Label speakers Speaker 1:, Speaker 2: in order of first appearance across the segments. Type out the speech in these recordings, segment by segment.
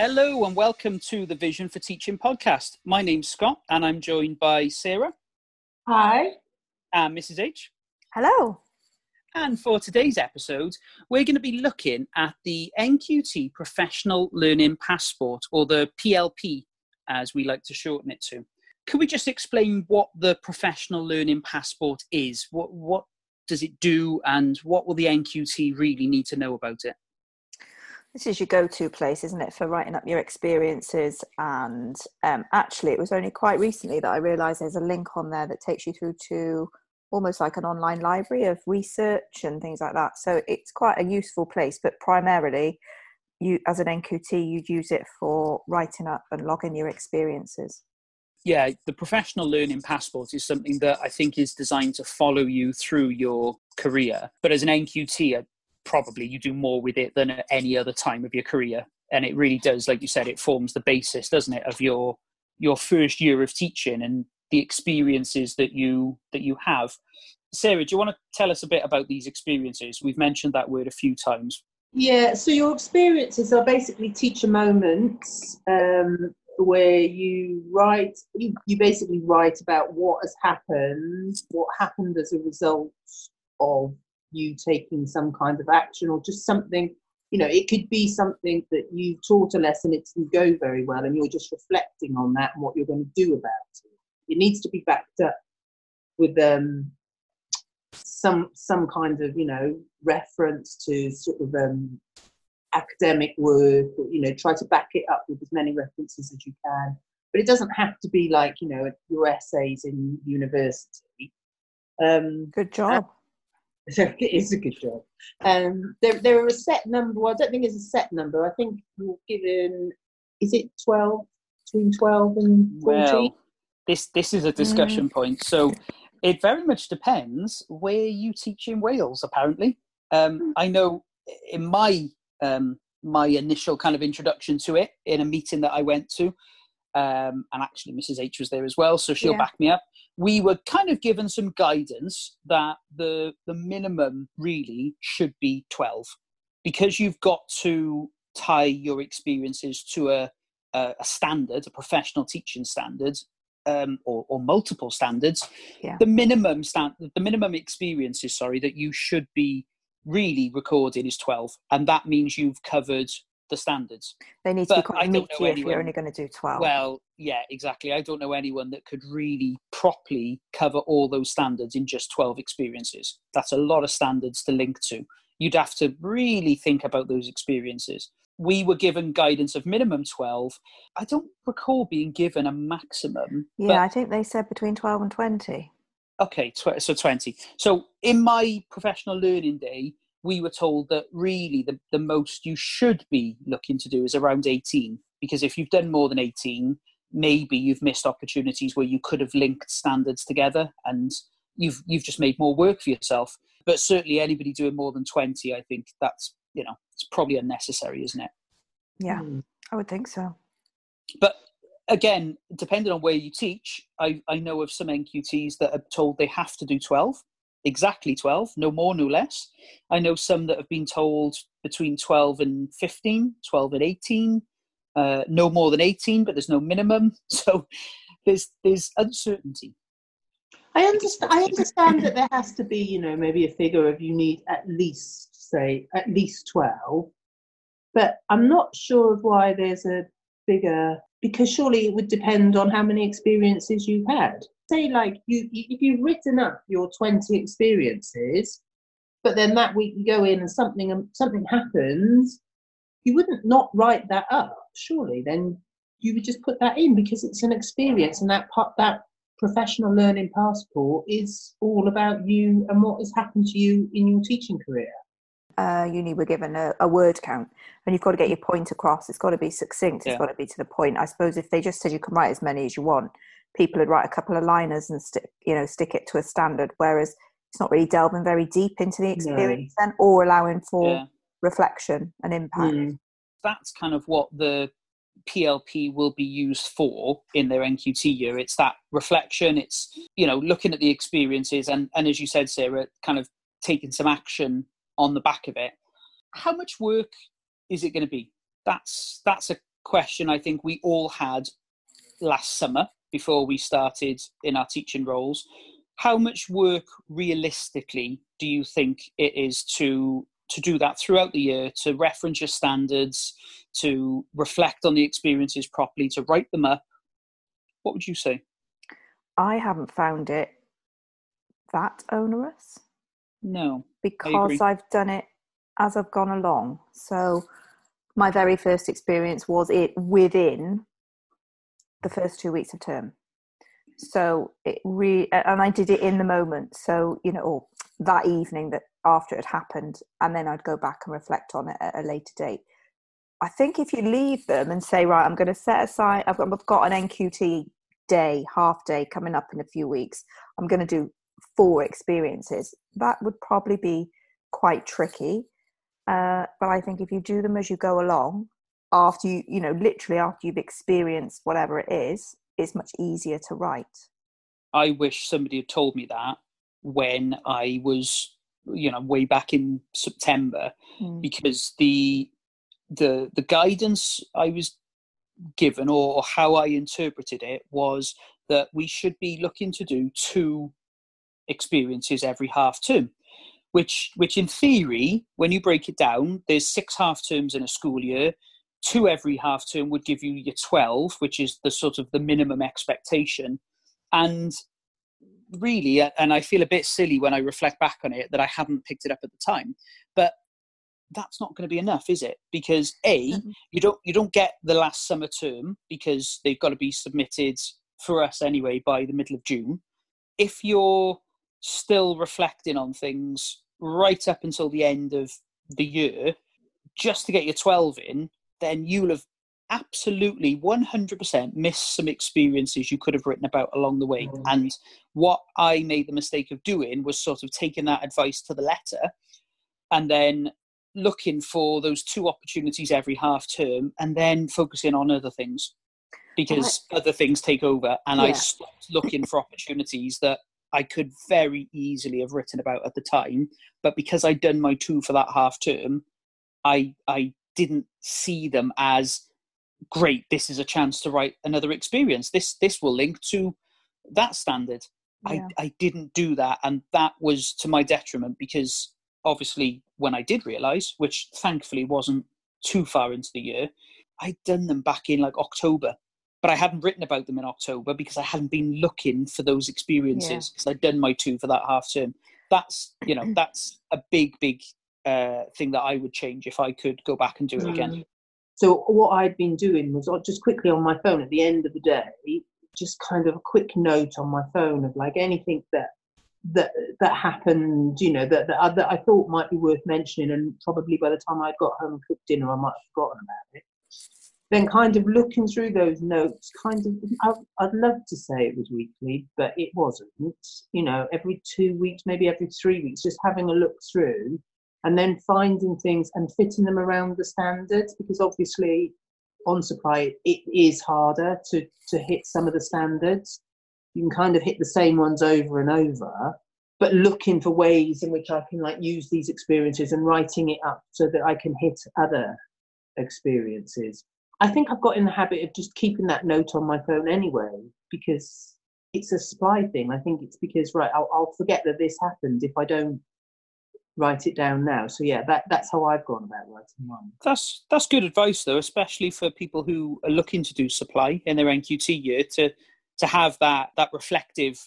Speaker 1: Hello and welcome to the Vision for Teaching podcast. My name's Scott and I'm joined by Sarah.
Speaker 2: Hi.
Speaker 1: And Mrs. H.
Speaker 3: Hello.
Speaker 1: And for today's episode, we're going to be looking at the NQT Professional Learning Passport, or the PLP, as we like to shorten it to. Could we just explain what the Professional Learning Passport is? What, what does it do, and what will the NQT really need to know about it?
Speaker 3: This is your go-to place isn't it for writing up your experiences? And um, actually it was only quite recently that i realized there's a link on there that takes you through to almost like an online library of research and things like that. So it's quite a useful place but primarily you as an nqt you'd use it for writing up and logging your experiences.
Speaker 1: Yeah the professional learning passport is something that i think is designed to follow you through your career. But as an nqt probably you do more with it than at any other time of your career. And it really does like you said it forms the basis doesn't it of your your first year of teaching and the experiences that you that you have. Sarah do you want to tell us a bit about these experiences? We've mentioned that word a few times.
Speaker 2: Yeah so your experiences are basically teacher moments um, where you write you, you basically write about what has happened what happened as a result of you taking some kind of action or just something you know it could be something that you taught a lesson it didn't go very well and you're just reflecting on that and what you're going to do about it. It needs to be backed up with um, some some kind of you know reference to sort of um, academic work or you know try to back it up with as many references as you can. But it doesn't have to be like you know your essays in university.
Speaker 3: Um, good job
Speaker 2: so it is a good job. Um, there, there are a set number. Well, I don't think it's a set number. I think you're given. Is it twelve? Between twelve and fourteen. Well,
Speaker 1: this this is a discussion mm. point. So it very much depends where you teach in Wales. Apparently, um, hmm. I know in my um, my initial kind of introduction to it in a meeting that I went to, um, and actually Mrs. H was there as well, so she'll yeah. back me up. We were kind of given some guidance that the the minimum really should be twelve, because you've got to tie your experiences to a a, a standard, a professional teaching standard, um, or, or, multiple standards. Yeah. The minimum stand, the minimum experiences, sorry, that you should be really recording is twelve, and that means you've covered the standards.
Speaker 3: They need to be quite meaty if anyone, you're only going to do 12.
Speaker 1: Well, yeah, exactly. I don't know anyone that could really properly cover all those standards in just 12 experiences. That's a lot of standards to link to. You'd have to really think about those experiences. We were given guidance of minimum 12. I don't recall being given a maximum.
Speaker 3: Yeah, I think they said between 12 and 20.
Speaker 1: Okay, tw- so 20. So in my professional learning day, we were told that really the, the most you should be looking to do is around 18 because if you've done more than 18 maybe you've missed opportunities where you could have linked standards together and you've you've just made more work for yourself. But certainly anybody doing more than 20 i think that's you know it's probably unnecessary isn't it?
Speaker 3: Yeah mm. i would think so.
Speaker 1: But again depending on where you teach i i know of some nqts that are told they have to do 12 exactly 12, no more, no less. I know some that have been told between 12 and 15, 12 and 18, uh, no more than 18, but there's no minimum. So there's there's uncertainty.
Speaker 2: I understand. I understand that there has to be, you know, maybe a figure of you need at least say at least twelve, but I'm not sure of why there's a bigger because surely it would depend on how many experiences you've had. Say like you if you've written up your 20 experiences but then that week you go in and something um, something happens you wouldn't not write that up surely. Then you would just put that in because it's an experience and that part that professional learning passport is all about you and what has happened to you in your teaching career
Speaker 3: uh, uni were given a, a, word count and you've got to get your point across it's got to be succinct it's yeah. got to be to the point i suppose if they just said you can write as many as you want people would write a couple of liners and stick you know stick it to a standard whereas it's not really delving very deep into the experience no. then or allowing for yeah. reflection and impact mm.
Speaker 1: that's kind of what the PLP will be used for in their NQT year. It's that reflection. It's you know looking at the experiences and and as you said, Sarah, kind of taking some action on the back of it. How much work is it going to be? That's that's a question I think we all had last summer before we started in our teaching roles. How much work realistically do you think it is to to do that throughout the year, to reference your standards, to reflect on the experiences properly, to write them up? What would you say?
Speaker 3: I haven't found it that onerous.
Speaker 1: No.
Speaker 3: Because I've done it as I've gone along. So my very first experience was it within the first two weeks of term. So it re and I did it in the moment. So you know, that evening that after it happened, and then I'd go back and reflect on it at a later date. I think if you leave them and say, right, I'm going to set aside, I've got, I've got an NQT day, half day coming up in a few weeks. I'm going to do four experiences. That would probably be quite tricky. Uh, but I think if you do them as you go along, after you, you know, literally after you've experienced whatever it is, it's much easier to write.
Speaker 1: I wish somebody had told me that when I was, you know, way back in September, mm. because the the the guidance I was given or, or how I interpreted it was that we should be looking to do two experiences every half term which which in theory when you break it down there's six half terms in a school year. Two every half term would give you your 12 which is the sort of the minimum expectation. And really and i feel a bit silly when i reflect back on it that i hadn't picked it up at the time but that's not going to be enough is it? Because a mm-hmm. you don't you don't get the last summer term because they've got to be submitted for us anyway by the middle of june. If you're still reflecting on things right up until the end of the year just to get your 12 in then you'll have absolutely 100% missed some experiences you could have written about along the way. Mm. And what I made the mistake of doing was sort of taking that advice to the letter and then looking for those two opportunities every half term and then focusing on other things because other things take over. And yeah. I stopped looking for opportunities that I could very easily have written about at the time. But because I'd done my two for that half term, I I didn't see them as great this is a chance to write another experience this this will link to that standard yeah. i i didn't do that and that was to my detriment because obviously when i did realize which thankfully wasn't too far into the year i'd done them back in like october but i hadn't written about them in october because i hadn't been looking for those experiences because yeah. i'd done my two for that half term that's you know that's a big big uh, thing that I would change if I could go back and do it mm. again.
Speaker 2: So what I'd been doing was uh, just quickly on my phone at the end of the day, just kind of a quick note on my phone of like anything that that that happened, you know, that that, that I thought might be worth mentioning, and probably by the time I'd got home and cooked dinner, I might have forgotten about it. Then, kind of looking through those notes, kind of, I'd love to say it was weekly, but it wasn't. You know, every two weeks, maybe every three weeks, just having a look through and then finding things and fitting them around the standards because obviously on supply it is harder to to hit some of the standards you can kind of hit the same ones over and over but looking for ways in which i can like use these experiences and writing it up so that i can hit other experiences i think i've got in the habit of just keeping that note on my phone anyway because it's a supply thing i think it's because right i'll, I'll forget that this happened if i don't write it down now. So yeah, that that's how I've gone about writing one.
Speaker 1: That's that's good advice though, especially for people who are looking to do supply in their NQT year to to have that that reflective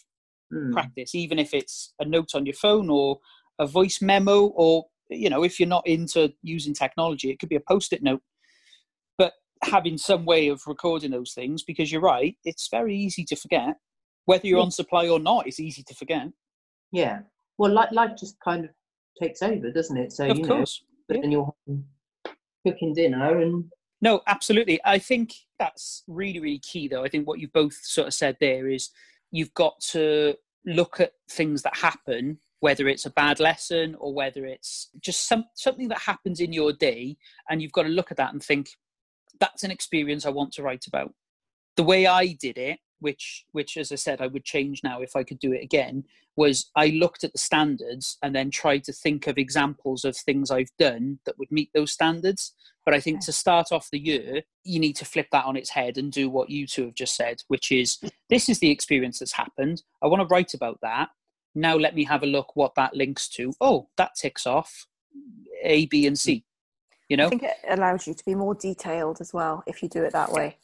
Speaker 1: mm. practice, even if it's a note on your phone or a voice memo, or you know, if you're not into using technology, it could be a post-it note. But having some way of recording those things, because you're right, it's very easy to forget. Whether you're yeah. on supply or not, it's easy to forget.
Speaker 2: Yeah. Well, life, life just kind of takes over, doesn't it? So
Speaker 1: of
Speaker 2: you
Speaker 1: course.
Speaker 2: know, yeah. you're cooking dinner and.
Speaker 1: No, absolutely. I think that's really, really key, though. I think what you've both sort of said there is you've got to look at things that happen, whether it's a bad lesson or whether it's just some something that happens in your day, and you've got to look at that and think, that's an experience I want to write about. The way I did it which which as I said I would change now if I could do it again, was I looked at the standards and then tried to think of examples of things I've done that would meet those standards. But I think okay. to start off the year, you need to flip that on its head and do what you two have just said, which is this is the experience that's happened. I want to write about that. Now let me have a look what that links to. Oh, that ticks off A, B, and C. You know? I
Speaker 3: think it allows you to be more detailed as well if you do it that way.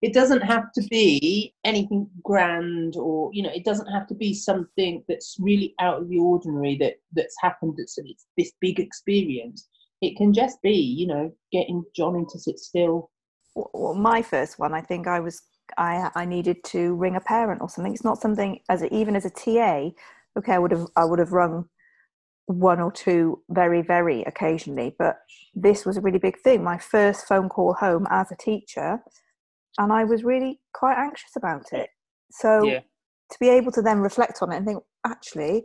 Speaker 2: It doesn't have to be anything grand or you know it doesn't have to be something that's really out of the ordinary that that's happened that's it's this big experience. It can just be you know getting johnny to sit still.
Speaker 3: Well, my first one i think i was i i needed to ring a parent or something. It's not something as a, even as a ta okay i would have i would have rung one or two very very occasionally but this was a really big thing my first phone call home as a teacher and I was really quite anxious about it. So yeah. to be able to then reflect on it and think, actually,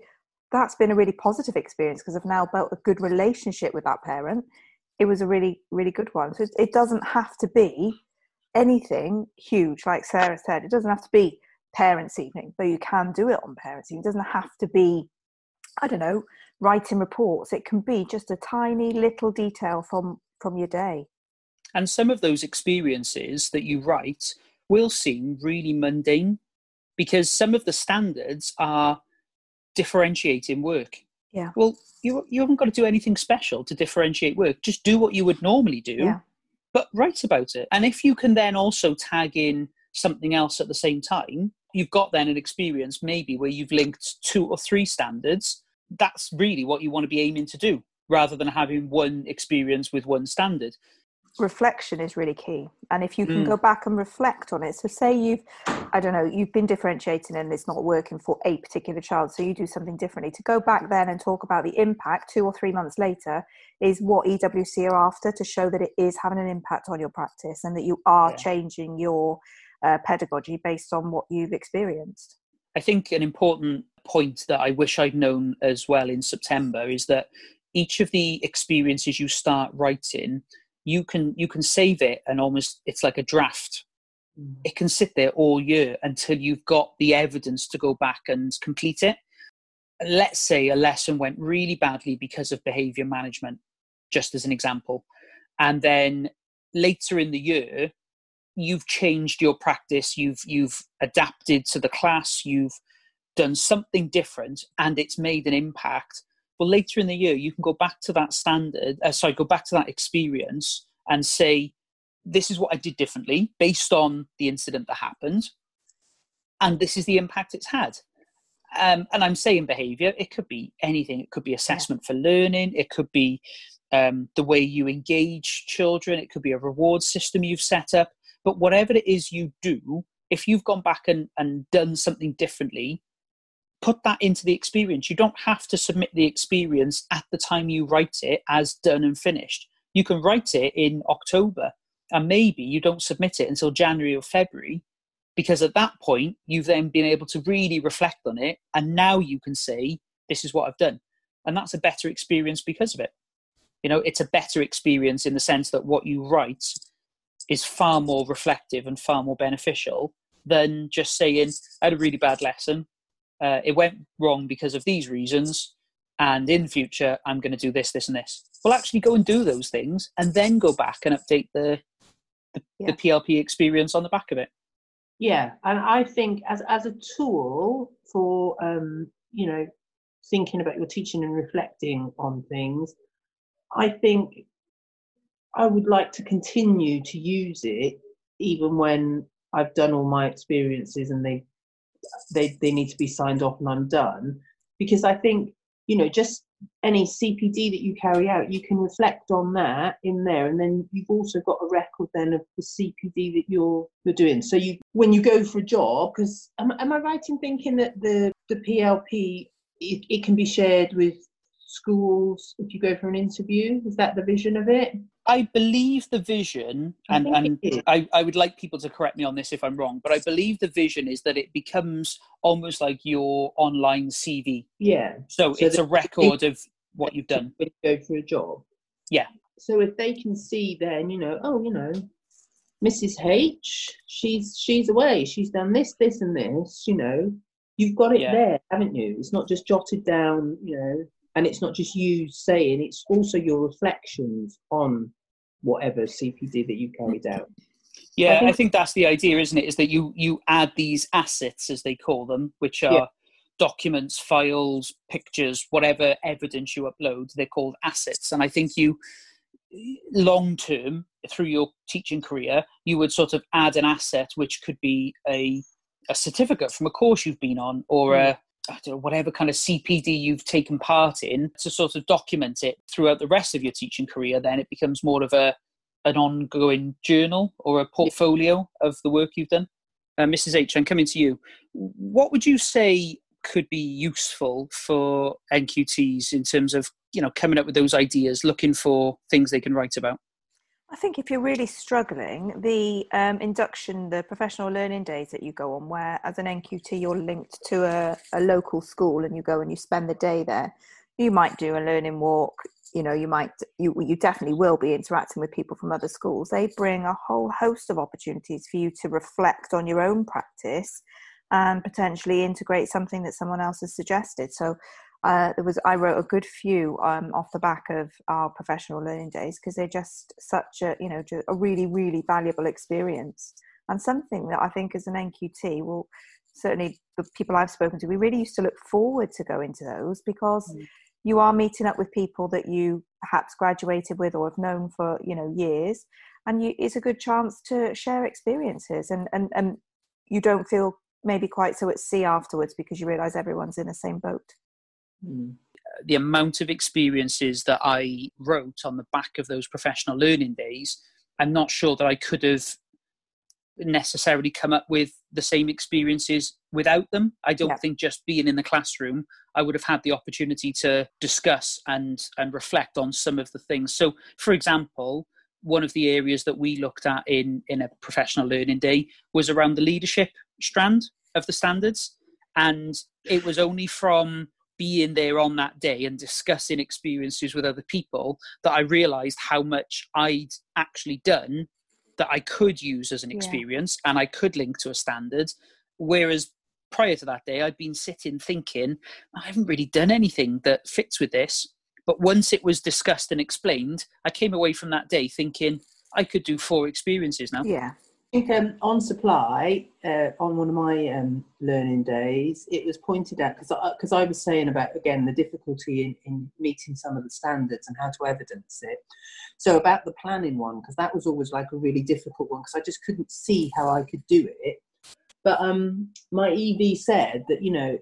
Speaker 3: that's been a really positive experience because I've now built a good relationship with that parent. It was a really, really good one. So it doesn't have to be anything huge, like Sarah said. It doesn't have to be parents' evening, though you can do it on parents' evening. It doesn't have to be, I don't know, writing reports. It can be just a tiny little detail from from your day.
Speaker 1: And some of those experiences that you write will seem really mundane because some of the standards are differentiating work.
Speaker 3: Yeah.
Speaker 1: Well, you you haven't got to do anything special to differentiate work. Just do what you would normally do,
Speaker 3: yeah.
Speaker 1: but write about it. And if you can then also tag in something else at the same time, you've got then an experience maybe where you've linked two or three standards. That's really what you want to be aiming to do rather than having one experience with one standard
Speaker 3: reflection is really key and if you can mm. go back and reflect on it so say you've i don't know you've been differentiating and it's not working for a particular child so you do something differently to go back then and talk about the impact two or three months later is what ewc are after to show that it is having an impact on your practice and that you are yeah. changing your uh, pedagogy based on what you've experienced
Speaker 1: i think an important point that i wish i'd known as well in september is that each of the experiences you start writing you can you can save it and almost it's like a draft. Mm. it can sit there all year until you've got the evidence to go back and complete it. Let's say a lesson went really badly because of behavior management just as an example. And then later in the year you've changed your practice you've you've adapted to the class you've done something different and it's made an impact well, later in the year, you can go back to that standard, uh, sorry, go back to that experience and say, this is what I did differently based on the incident that happened. And this is the impact it's had. Um, and I'm saying behavior, it could be anything. It could be assessment yeah. for learning, it could be um, the way you engage children, it could be a reward system you've set up. But whatever it is you do, if you've gone back and, and done something differently, put that into the experience. You don't have to submit the experience at the time you write it as done and finished. You can write it in October and maybe you don't submit it until January or February because at that point you've then been able to really reflect on it and now you can say, This is what I've done. And that's a better experience because of it. You know, it's a better experience in the sense that what you write is far more reflective and far more beneficial than just saying, I had a really bad lesson uh, it went wrong because of these reasons, and in future I'm going to do this, this, and this. Well, actually, go and do those things, and then go back and update the the, yeah. the PLP experience on the back of it.
Speaker 2: Yeah, and I think as as a tool for um, you know thinking about your teaching and reflecting on things, I think I would like to continue to use it even when I've done all my experiences and they they, they need to be signed off and I'm done. Because I think, you know, just any CPD that you carry out, you can reflect on that in there, and then you've also got a record then of the CPD that you're you're doing. So you, when you go for a job, because am, am I right in thinking that the the PLP it, it can be shared with schools if you go for an interview? Is that the vision of it?
Speaker 1: I believe the vision, and, I and I, I would like people to correct me on this if I'm wrong, but I believe the vision is that it becomes almost like your online CV.
Speaker 2: Yeah.
Speaker 1: So, so it's a record of what you've done.
Speaker 2: When you go for a job.
Speaker 1: Yeah.
Speaker 2: So if they can see then, you know, oh, you know, Mrs. H, she's she's away. She's done this, this, and this. You know, you've got it
Speaker 1: Yeah.
Speaker 2: there, haven't you? It's not just jotted down. You know, and it's not just you saying. It's also your reflections on whatever CPD that you carried out.
Speaker 1: Yeah, I
Speaker 2: think-
Speaker 1: think, that's the idea, isn't it? Is that you you add these assets, as they call them, which are
Speaker 2: Yeah.
Speaker 1: documents, files, pictures, whatever evidence you upload. They're called assets, and I think you, long term, through your teaching career, you would sort of add an asset, which could be a a certificate from a course you've been on, or hmm. a I don't know, whatever kind of CPD you've taken part in, to sort of document it throughout the rest of your teaching career. Then it becomes more of a an ongoing journal or a portfolio of the work you've done. Uh, Mrs. H, I'm coming to you. What would you say could be useful for NQTs in terms of you know coming up with those ideas, looking for things they can write about?
Speaker 3: I think if you're really struggling, the um, induction, the professional learning days that you go on, where as an NQT you're linked to a, a local school and you go and you spend the day there, you might do a learning walk. You know, you might, you you definitely will be interacting with people from other schools. They bring a whole host of opportunities for you to reflect on your own practice and potentially integrate something that someone else has suggested. So uh, there was I wrote a good few um, off the back of our professional learning days because they're just such a you know a really really valuable experience and something that I think as an NQT will certainly the people I've spoken to we really used to look forward to going to those because
Speaker 2: Mm.
Speaker 3: you are meeting up with people that you perhaps graduated with or have known for you know years and you, it's a good chance to share experiences and and and you don't feel maybe quite so at sea afterwards because you realize everyone's in the same boat
Speaker 2: Mm.
Speaker 1: the amount of experiences that I wrote on the back of those professional learning days, I'm not sure that I could have necessarily come up with the same experiences without them. I don't
Speaker 3: Yeah.
Speaker 1: think just being in the classroom, I would have had the opportunity to discuss and and reflect on some of the things. So, for example, one of the areas that we looked at in in a professional learning day was around the leadership strand of the standards, and it was only from being there on that day and discussing experiences with other people that I realized how much I'd actually done that I could use as an
Speaker 3: Yeah.
Speaker 1: experience and I could link to a standard. Whereas prior to that day, I'd been sitting thinking, I haven't really done anything that fits with this. But once it was discussed and explained, I came away from that day thinking, I could do four experiences now.
Speaker 3: yeah
Speaker 2: think um, on supply, uh, on one of my um, learning days, it was pointed out because I, 'cause I was saying about again the difficulty in, in meeting some of the standards and how to evidence it. So about the planning one, because that was always like a really difficult one because I just couldn't see how I could do it. But um, my EV said that you know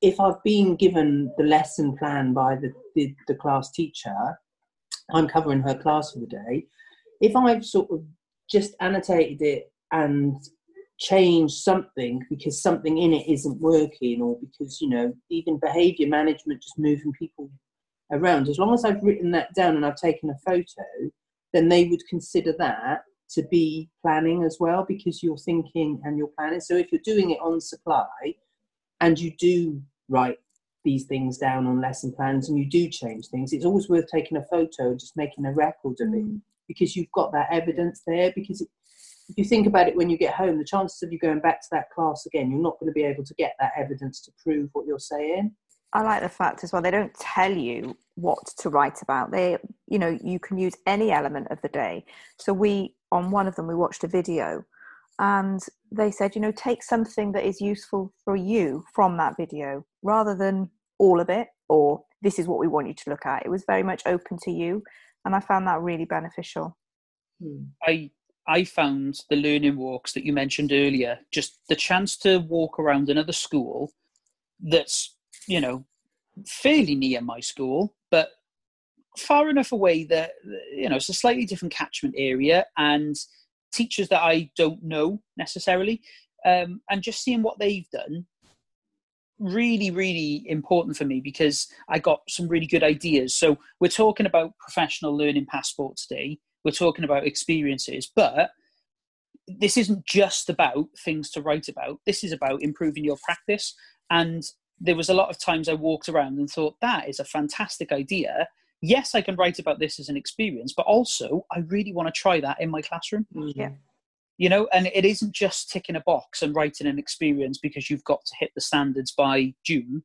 Speaker 2: if I've been given the lesson plan by the, the, the class teacher, I'm covering her class for the day. If I've sort of just annotated it and changed something because something in it isn't working, or because you know even behaviour management, just moving people around. As long as I've written that down and I've taken a photo, then they would consider that to be planning as well because you're thinking and you're planning. So if you're doing it on supply and you do write these things down on lesson plans and you do change things, it's always worth taking a photo and just making a record of it mm. Because you've got that evidence there. Because if you think about it when you get home, the chances of you going back to that class again, you're not going to be able to get that evidence to prove what you're saying.
Speaker 3: I like the fact as well they don't tell you what to write about. They, you know, you can use any element of the day. So we, on one of them, we watched a video, and they said, you know, take something that is useful for you from that video, rather than all of it or this is what we want you to look at. It was very much open to you, and I found that really beneficial.
Speaker 2: Hmm.
Speaker 1: I I found the learning walks that you mentioned earlier, just the chance to walk around another school that's, you know, fairly near my school, but far enough away that, you know, it's a slightly different catchment area and teachers that I don't know necessarily. Um, and just seeing what they've done really really important for me because i got some really good ideas. So we're talking about professional learning passport today. We're talking about experiences but this isn't just about things to write about. This is about improving your practice. And there was a lot of times i walked around and thought that is a fantastic idea. Yes i can write about this as an experience but also i really want to try that in my classroom. Mm-hmm.
Speaker 3: Yeah.
Speaker 1: You know and it isn't just ticking a box and writing an experience because you've got to hit the standards by june.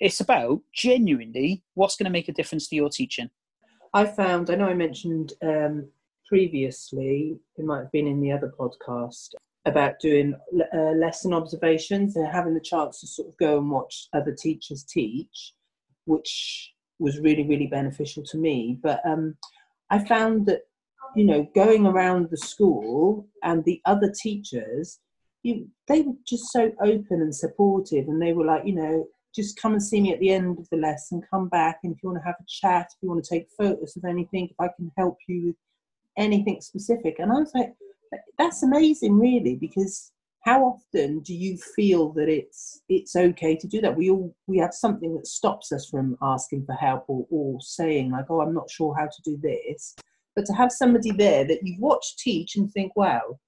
Speaker 1: It's about genuinely what's going to make a difference to your teaching.
Speaker 2: I found i know i mentioned um, previously it might have been in the other podcast about doing uh, lesson observations and having the chance to sort of go and watch other teachers teach which was really really beneficial to me. But um, i found that you know, going around the school and the other teachers, you, they were just so open and supportive, and they were like, you know, just come and see me at the end of the lesson, come back, and if you want to have a chat, if you want to take photos of anything, if I can help you with anything specific. And I was like, that's amazing, really, because how often do you feel that it's it's okay to do that? We all we have something that stops us from asking for help or, or saying like, oh, I'm not sure how to do this. But to have somebody there that you've watched teach and think, wow,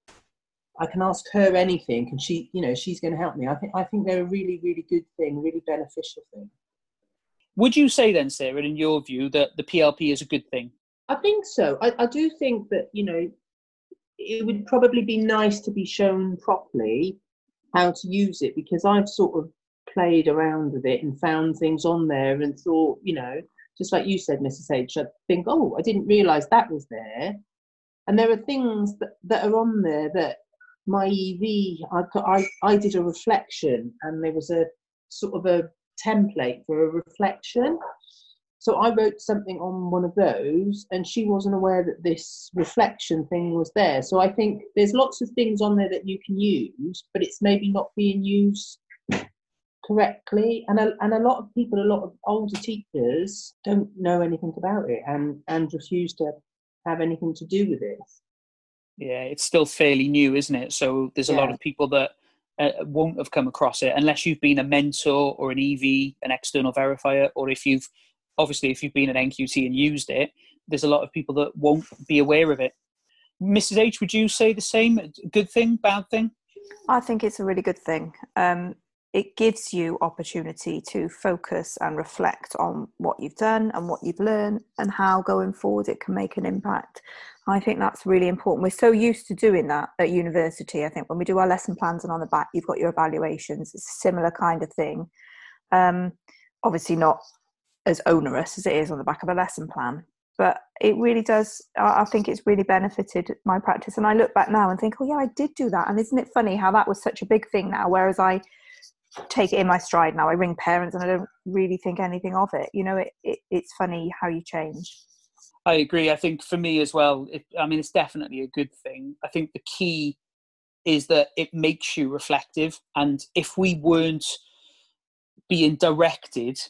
Speaker 2: I can ask her anything, and she, you know, she's going to help me. I think I think they're a really, really good thing, really beneficial thing.
Speaker 1: Would you say then, Sarah, in your view, that the PLP is a good thing?
Speaker 2: I think so. I, I do think that you know it would probably be nice to be shown properly how to use it because I've sort of played around with it and found things on there and thought, you know, just like you said, Mrs. H, I think, oh, I didn't realise that was there. And there are things that, that are on there that my EV, I, I, I did a reflection and there was a sort of a template for a reflection. So I wrote something on one of those, and she wasn't aware that this reflection thing was there. So I think there's lots of things on there that you can use, but it's maybe not being used correctly and a, and a lot of people a lot of older teachers don't know anything about it and and refuse to have anything to do with it.
Speaker 1: Yeah it's still fairly new isn't it? So there's a yeah. lot of people that uh, won't have come across it unless you've been a mentor or an ev an external verifier or if you've obviously if you've been an nqt and used it there's a lot of people that won't be aware of it. Mrs h would you say the same? Good thing? Bad thing?
Speaker 3: I think it's a really good thing. Um, it gives you opportunity to focus and reflect on what you've done and what you've learned and how going forward it can make an impact. I think that's really important. We're so used to doing that at university. I think when we do our lesson plans and on the back you've got your evaluations, it's a similar kind of thing. Um, obviously, not as onerous as it is on the back of a lesson plan, but it really does. I think it's really benefited my practice. And I look back now and think, oh, yeah, I did do that. And isn't it funny how that was such a big thing now? Whereas I take it in my stride now. I ring parents and I don't really think anything of it. You know, it, it it's funny how you change.
Speaker 1: I agree. I think for me as well, it, I mean, it's definitely a good thing. I think the key is that it makes you reflective. And if we weren't being directed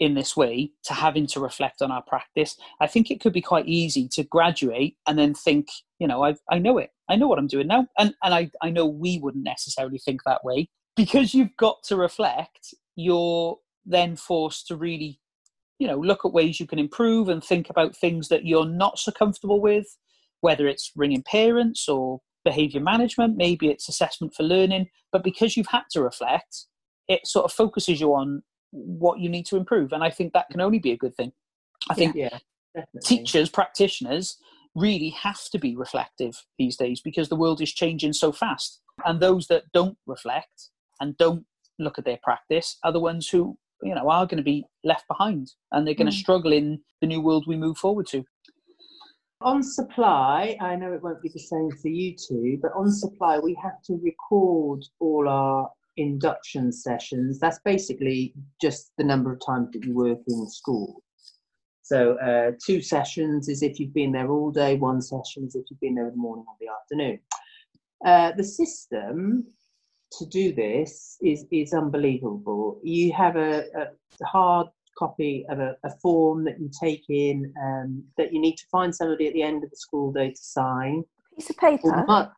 Speaker 1: in this way to having to reflect on our practice, I think it could be quite easy to graduate and then think, you know, I I know it. I know what I'm doing now. And and I, I know we wouldn't necessarily think that way because you've got to reflect, you're then forced to really, you know, look at ways you can improve and think about things that you're not so comfortable with, whether it's ringing parents or behavior management, maybe it's assessment for learning. But because you've had to reflect, it sort of focuses you on what you need to improve. And I think that can only be a good thing. I think yeah, teachers, practitioners really have to be reflective these days because the world is changing so fast. And those that don't reflect and don't look at their practice are the ones who you know are going to be left behind and they're going mm. to struggle in the new world we move forward to.
Speaker 2: On supply i know it won't be the same for you two but on supply we have to record all our induction sessions. That's basically just the number of times that you work in school. So uh, two sessions is if you've been there all day one session is if you've been there in the morning or the afternoon. Uh, the system to do this is is unbelievable. You have a, a hard copy of a, a, form that you take in um, that you need to find somebody at the end of the school day to sign.
Speaker 3: Piece of paper.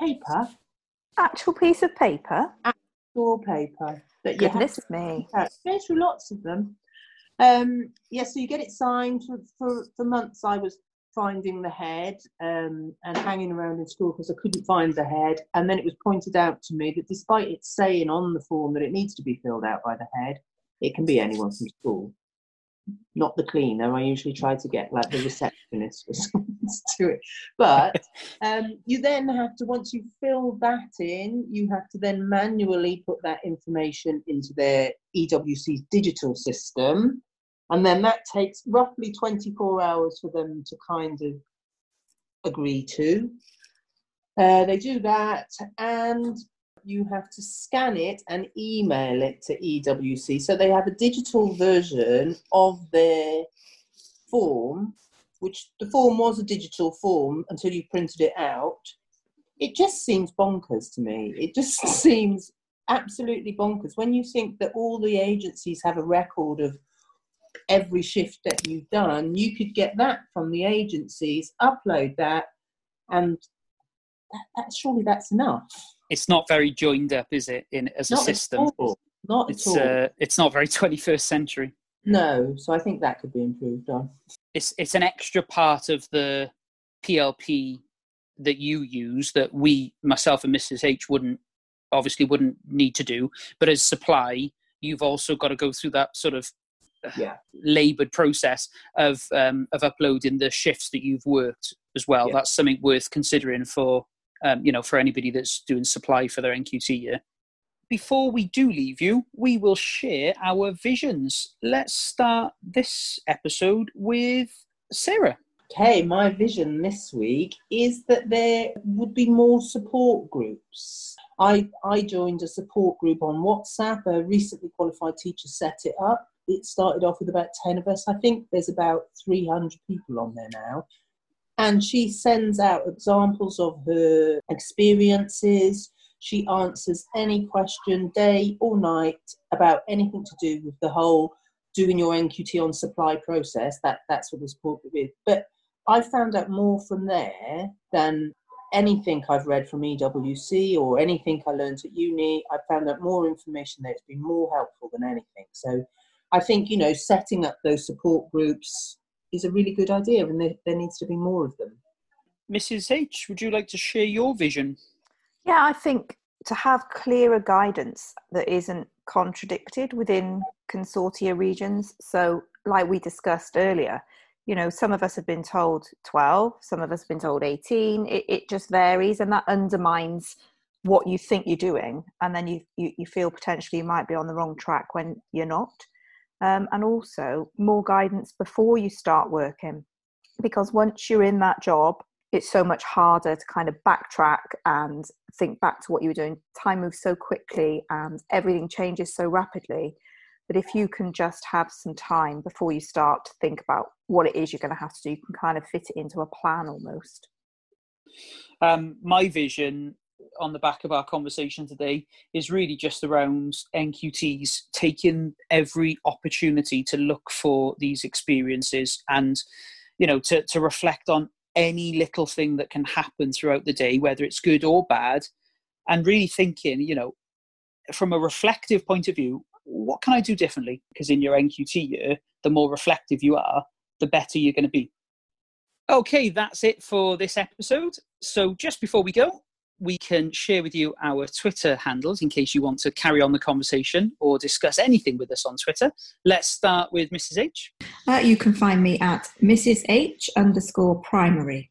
Speaker 2: Paper.
Speaker 3: Actual piece of paper.
Speaker 2: Actual paper.
Speaker 3: That Goodness me.
Speaker 2: Go through lots of them. Um, yeah, so you get it signed for, for, for months. I was finding the head um, and hanging around in school because I couldn't find the head. And then it was pointed out to me that despite it saying on the form that it needs to be filled out by the head, it can be anyone from school. not the cleaner. I usually try to get like the receptionist or to it. But um, you then have to, once you fill that in, you have to then manually put that information into their EWC's digital system. And then that takes roughly 24 hours for them to kind of agree to. Uh, they do that, and you have to scan it and email it to EWC. So they have a digital version of their form, which the form was a digital form until you printed it out. It just seems bonkers to me. It just seems absolutely bonkers when you think that all the agencies have a record of every shift that you've done. You could get that from the agencies, upload that, and that, that surely that's enough
Speaker 1: it's not very joined up, is it? In as
Speaker 2: not
Speaker 1: a system,
Speaker 2: not
Speaker 1: it's
Speaker 2: at all.
Speaker 1: Uh, it's not very 21st century.
Speaker 2: No, so I think that could be improved on.
Speaker 1: It's it's an extra part of the PLP that you use that we, myself and Mrs H, wouldn't obviously wouldn't need to do. But as supply, you've also got to go through that sort of
Speaker 2: yeah.
Speaker 1: laboured process of um, of uploading the shifts that you've worked as well. Yeah. That's something worth considering for um, you know, for anybody that's doing supply for their NQT year. Before we do leave you, we will share our visions. Let's start this episode with Sarah.
Speaker 2: Okay, my vision this week is that there would be more support groups. I, I joined a support group on WhatsApp. A recently qualified teacher set it up. It started off with about 10 of us. I think there's about 300 people on there now and she sends out examples of her experiences. She answers any question day or night about anything to do with the whole doing your NQT on supply process. That that's what this book is. But I found out more from there than anything I've read from EWC or anything I learned at uni. I found out more information there. It's been more helpful than anything. So I think, you know, setting up those support groups is a really good idea, and there, there needs to be more of them.
Speaker 1: Mrs. H, would you like to share your vision?
Speaker 3: Yeah, I think to have clearer guidance that isn't contradicted within consortia regions. So, like we discussed earlier, you know, some of us have been told 12, some of us have been told 18. It, it just varies, and that undermines what you think you're doing. And then you, you, you feel potentially you might be on the wrong track when you're not um, and also more guidance before you start working. Because once you're in that job, it's so much harder to kind of backtrack and think back to what you were doing. Time moves so quickly and everything changes so rapidly that if you can just have some time before you start to think about what it is you're going to have to do, you can kind of fit it into a plan almost.
Speaker 1: Um, my vision on the back of our conversation today is really just around NQTs taking every opportunity to look for these experiences and, you know, to, to reflect on any little thing that can happen throughout the day, whether it's good or bad, and really thinking, you know, from a reflective point of view, what can I do differently? Because in your NQT year, the more reflective you are, the better you're going to be. Okay, that's it for this episode. So just before we go, we can share with you our Twitter handles in case you want to carry on the conversation or discuss anything with us on Twitter. Let's start with Mrs. H.
Speaker 4: Uh, you can find me at Mrs. H underscore primary.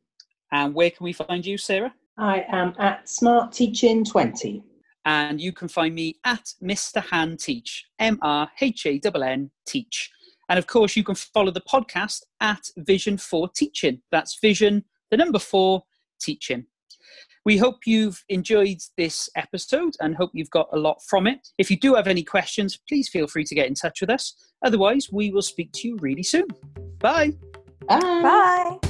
Speaker 1: And where can we find you, Sarah?
Speaker 2: I am at Smart Teaching 20.
Speaker 1: And you can find me at Mr. Hann Teach, M R H A N N Teach. And of course, you can follow the podcast at Vision for Teaching. That's Vision, the number four, teaching. We hope you've enjoyed this episode and hope you've got a lot from it. If you do have any questions, please feel free to get in touch with us. Otherwise, we will speak to you really soon. Bye.
Speaker 2: Bye.
Speaker 3: Bye.